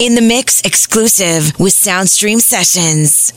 In the mix exclusive with Soundstream Sessions.